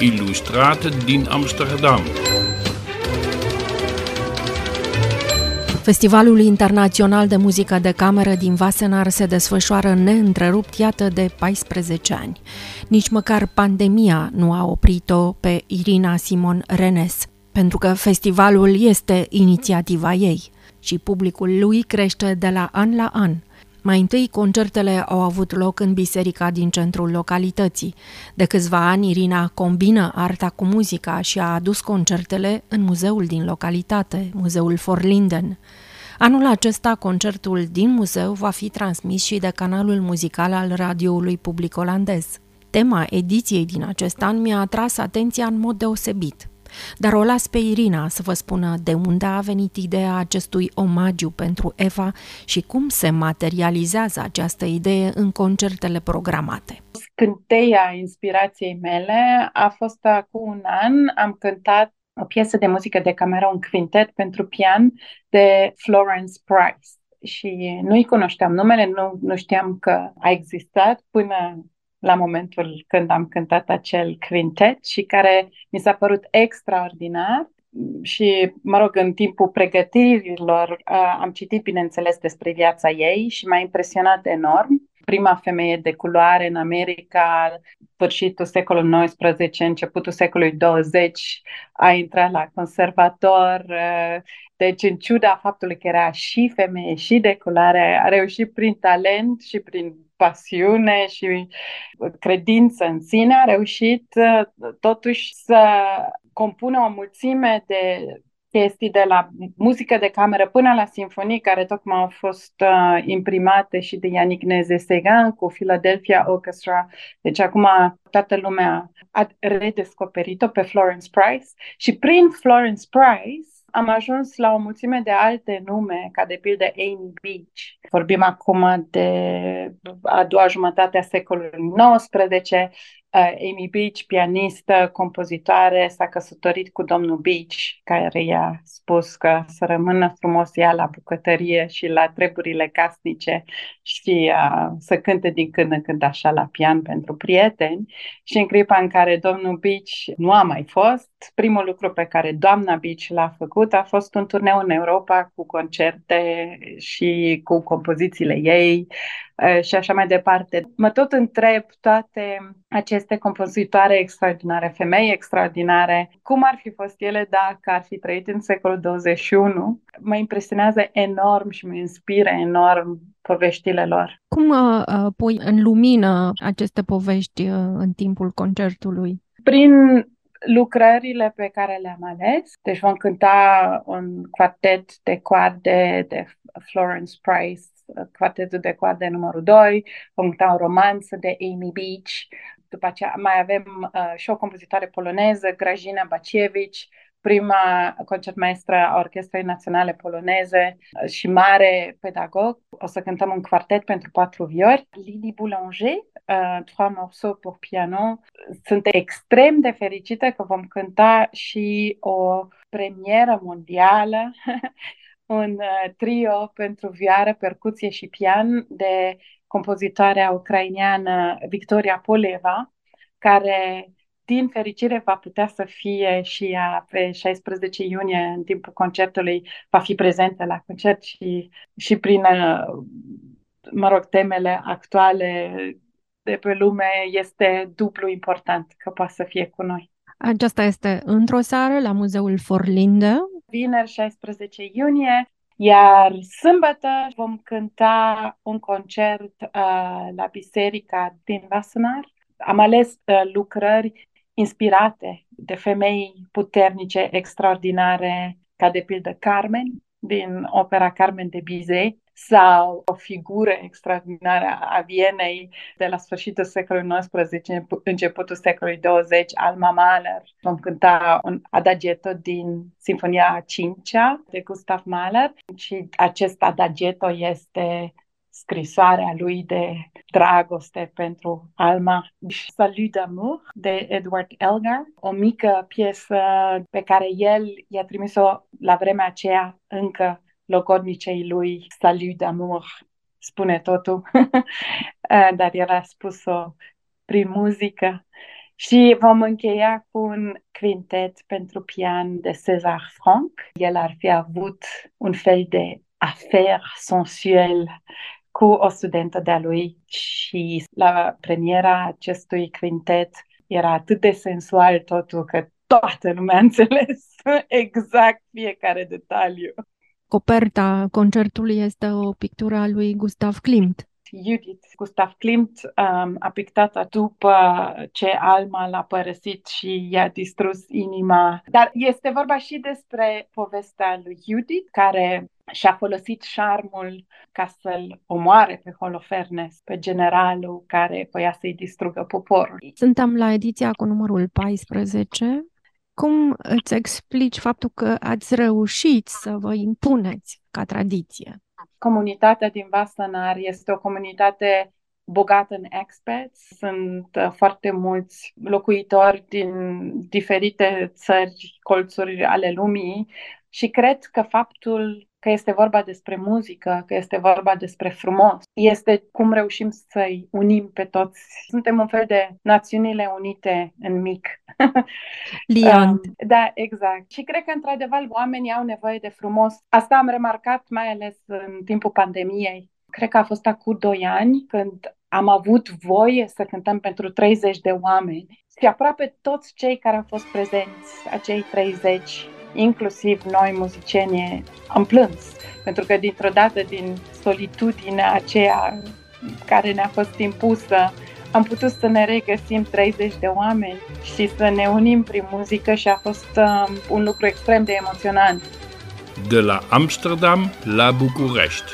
ilustrat din Amsterdam. Festivalul Internațional de Muzică de Cameră din Vasenar se desfășoară neîntrerupt, iată, de 14 ani. Nici măcar pandemia nu a oprit-o pe Irina Simon Renes, pentru că festivalul este inițiativa ei și publicul lui crește de la an la an – mai întâi, concertele au avut loc în biserica din centrul localității. De câțiva ani, Irina combină arta cu muzica și a adus concertele în muzeul din localitate, Muzeul Forlinden. Anul acesta, concertul din muzeu va fi transmis și de canalul muzical al radioului public olandez. Tema ediției din acest an mi-a atras atenția în mod deosebit. Dar o las pe Irina să vă spună de unde a venit ideea acestui omagiu pentru Eva și cum se materializează această idee în concertele programate. Scânteia inspirației mele a fost acum un an, am cântat o piesă de muzică de cameră, un quintet pentru pian de Florence Price și nu-i cunoșteam numele, nu, nu știam că a existat până la momentul când am cântat acel quintet și care mi s-a părut extraordinar și, mă rog, în timpul pregătirilor am citit, bineînțeles, despre viața ei și m-a impresionat enorm. Prima femeie de culoare în America, sfârșitul secolului XIX, începutul secolului 20, a intrat la conservator. Deci, în ciuda faptului că era și femeie și de culoare, a reușit prin talent și prin pasiune și credință în sine, a reușit uh, totuși să compună o mulțime de chestii de la muzică de cameră până la sinfonii care tocmai au fost uh, imprimate și de Yannick Neze-Segan cu Philadelphia Orchestra. Deci acum toată lumea a redescoperit-o pe Florence Price și prin Florence Price am ajuns la o mulțime de alte nume, ca de pildă Amy Beach. Vorbim acum de a doua jumătate a secolului XIX, Uh, Amy Beach, pianistă, compozitoare, s-a căsătorit cu domnul Beach, care i-a spus că să rămână frumos ea la bucătărie și la treburile casnice și uh, să cânte din când în când așa la pian pentru prieteni. Și în clipa în care domnul Beach nu a mai fost, primul lucru pe care doamna Beach l-a făcut a fost un turneu în Europa cu concerte și cu compozițiile ei, și așa mai departe. Mă tot întreb toate aceste compozitoare extraordinare, femei extraordinare, cum ar fi fost ele dacă ar fi trăit în secolul 21? Mă impresionează enorm și mă inspiră enorm poveștile lor. Cum uh, pui în lumină aceste povești uh, în timpul concertului? Prin lucrările pe care le-am ales. Deci vom cânta un quartet de coarde de Florence Price quartetul de coarde numărul 2, vom cânta o romanță de Amy Beach, după aceea mai avem uh, și o compozitoare poloneză, Grajina Bacievici, prima concertmeistră a Orchestrei Naționale Poloneze uh, și mare pedagog. O să cântăm un quartet pentru patru viori. Lili Boulanger, uh, trois morceaux pour piano. Sunt extrem de fericită că vom cânta și o premieră mondială un uh, trio pentru vioară, percuție și pian de compozitoarea ucraineană Victoria Poleva, care din fericire va putea să fie și ea pe 16 iunie în timpul concertului, va fi prezentă la concert și, și prin, uh, mă rog, temele actuale de pe lume este dublu important că poate să fie cu noi. Aceasta este într-o seară la Muzeul Forlinde, vineri 16 iunie, iar sâmbătă vom cânta un concert uh, la biserica din Vasenar. Am ales uh, lucrări inspirate de femei puternice, extraordinare, ca de pildă Carmen, din opera Carmen de Bizet, sau o figură extraordinară a Vienei de la sfârșitul secolului XIX, începutul secolului 20, Alma Mahler. Vom cânta un adagietto din Sinfonia 5 de Gustav Mahler și acest adagietto este scrisoarea lui de dragoste pentru Alma. Salut d'amour de Edward Elgar, o mică piesă pe care el i-a trimis-o la vremea aceea încă logodnicei lui Salut d'amour, spune totul, eh, dar el a spus-o prin muzică Și vom încheia cu un quintet pentru pian de César Franck. El ar fi avut un fel de afer sensuel cu o studentă de-a lui și la premiera acestui quintet era atât de sensual totul că toată lumea a înțeles exact fiecare detaliu. Coperta concertului este o pictură a lui Gustav Klimt. Judith Gustav Klimt um, a pictat după ce Alma l-a părăsit și i-a distrus inima. Dar este vorba și despre povestea lui Judith, care și-a folosit șarmul ca să-l omoare pe Holofernes, pe generalul care voia să-i distrugă poporul. Suntem la ediția cu numărul 14. Cum îți explici faptul că ați reușit să vă impuneți ca tradiție? Comunitatea din Vasanar este o comunitate bogată în experts. Sunt uh, foarte mulți locuitori din diferite țări, colțuri ale lumii și cred că faptul că este vorba despre muzică, că este vorba despre frumos, este cum reușim să-i unim pe toți. Suntem un fel de Națiunile Unite în mic. Liant. um, da, exact. Și cred că, într-adevăr, oamenii au nevoie de frumos. Asta am remarcat mai ales în timpul pandemiei. Cred că a fost acum doi ani când am avut voie să cântăm pentru 30 de oameni și aproape toți cei care au fost prezenți, acei 30, inclusiv noi muzicieni, am plâns. Pentru că dintr-o dată, din solitudinea aceea care ne-a fost impusă, am putut să ne regăsim 30 de oameni și să ne unim prin muzică și a fost uh, un lucru extrem de emoționant. De la Amsterdam la București.